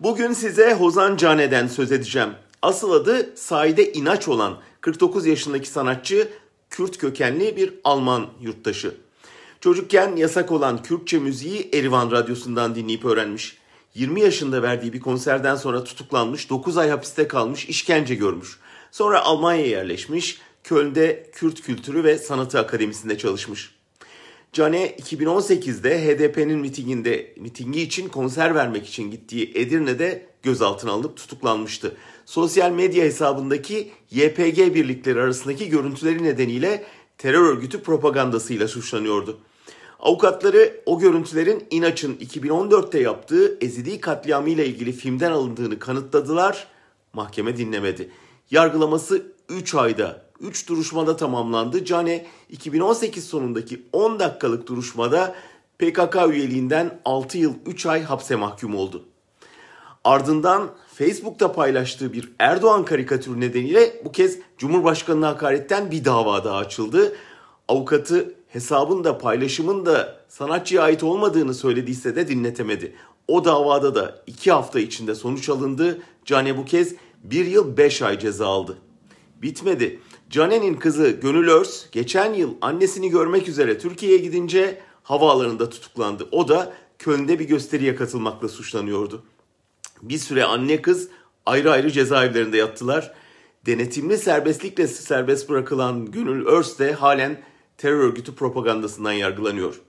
Bugün size Hozan Cane'den söz edeceğim. Asıl adı Saide İnaç olan 49 yaşındaki sanatçı Kürt kökenli bir Alman yurttaşı. Çocukken yasak olan Kürtçe müziği Erivan Radyosu'ndan dinleyip öğrenmiş. 20 yaşında verdiği bir konserden sonra tutuklanmış, 9 ay hapiste kalmış, işkence görmüş. Sonra Almanya'ya yerleşmiş, Köln'de Kürt Kültürü ve Sanatı Akademisi'nde çalışmış. Cane 2018'de HDP'nin mitinginde mitingi için konser vermek için gittiği Edirne'de gözaltına alınıp tutuklanmıştı. Sosyal medya hesabındaki YPG birlikleri arasındaki görüntüleri nedeniyle terör örgütü propagandasıyla suçlanıyordu. Avukatları o görüntülerin İnaç'ın 2014'te yaptığı Ezidi katliamı ile ilgili filmden alındığını kanıtladılar. Mahkeme dinlemedi. Yargılaması 3 ayda 3 duruşmada tamamlandı. Cane 2018 sonundaki 10 dakikalık duruşmada PKK üyeliğinden 6 yıl 3 ay hapse mahkum oldu. Ardından Facebook'ta paylaştığı bir Erdoğan karikatürü nedeniyle bu kez Cumhurbaşkanı'na hakaretten bir dava daha açıldı. Avukatı hesabın da paylaşımın da sanatçıya ait olmadığını söylediyse de dinletemedi. O davada da 2 hafta içinde sonuç alındı. Cane bu kez 1 yıl 5 ay ceza aldı. Bitmedi. Cane'nin kızı Gönül Örs geçen yıl annesini görmek üzere Türkiye'ye gidince havaalanında tutuklandı. O da Köln'de bir gösteriye katılmakla suçlanıyordu. Bir süre anne kız ayrı ayrı cezaevlerinde yattılar. Denetimli serbestlikle serbest bırakılan Gönül Örs de halen terör örgütü propagandasından yargılanıyor.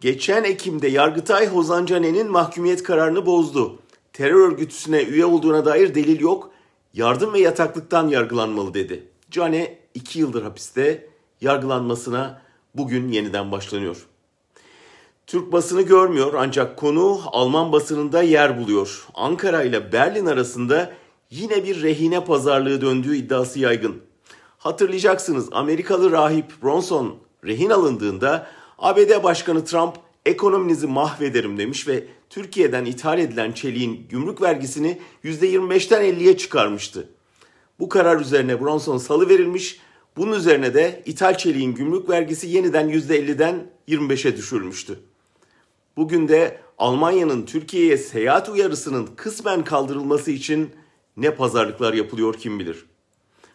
Geçen Ekim'de Yargıtay Hozan Cane'nin mahkumiyet kararını bozdu. Terör örgütüsüne üye olduğuna dair delil yok, yardım ve yataklıktan yargılanmalı dedi. Cane 2 yıldır hapiste, yargılanmasına bugün yeniden başlanıyor. Türk basını görmüyor ancak konu Alman basınında yer buluyor. Ankara ile Berlin arasında yine bir rehine pazarlığı döndüğü iddiası yaygın. Hatırlayacaksınız Amerikalı rahip Bronson rehin alındığında ABD Başkanı Trump ekonominizi mahvederim demiş ve Türkiye'den ithal edilen çeliğin gümrük vergisini %25'ten 50'ye çıkarmıştı. Bu karar üzerine Bronson salı verilmiş. Bunun üzerine de ithal çeliğin gümrük vergisi yeniden %50'den 25'e düşürülmüştü. Bugün de Almanya'nın Türkiye'ye seyahat uyarısının kısmen kaldırılması için ne pazarlıklar yapılıyor kim bilir.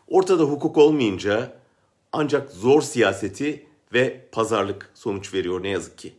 Ortada hukuk olmayınca ancak zor siyaseti ve pazarlık sonuç veriyor ne yazık ki.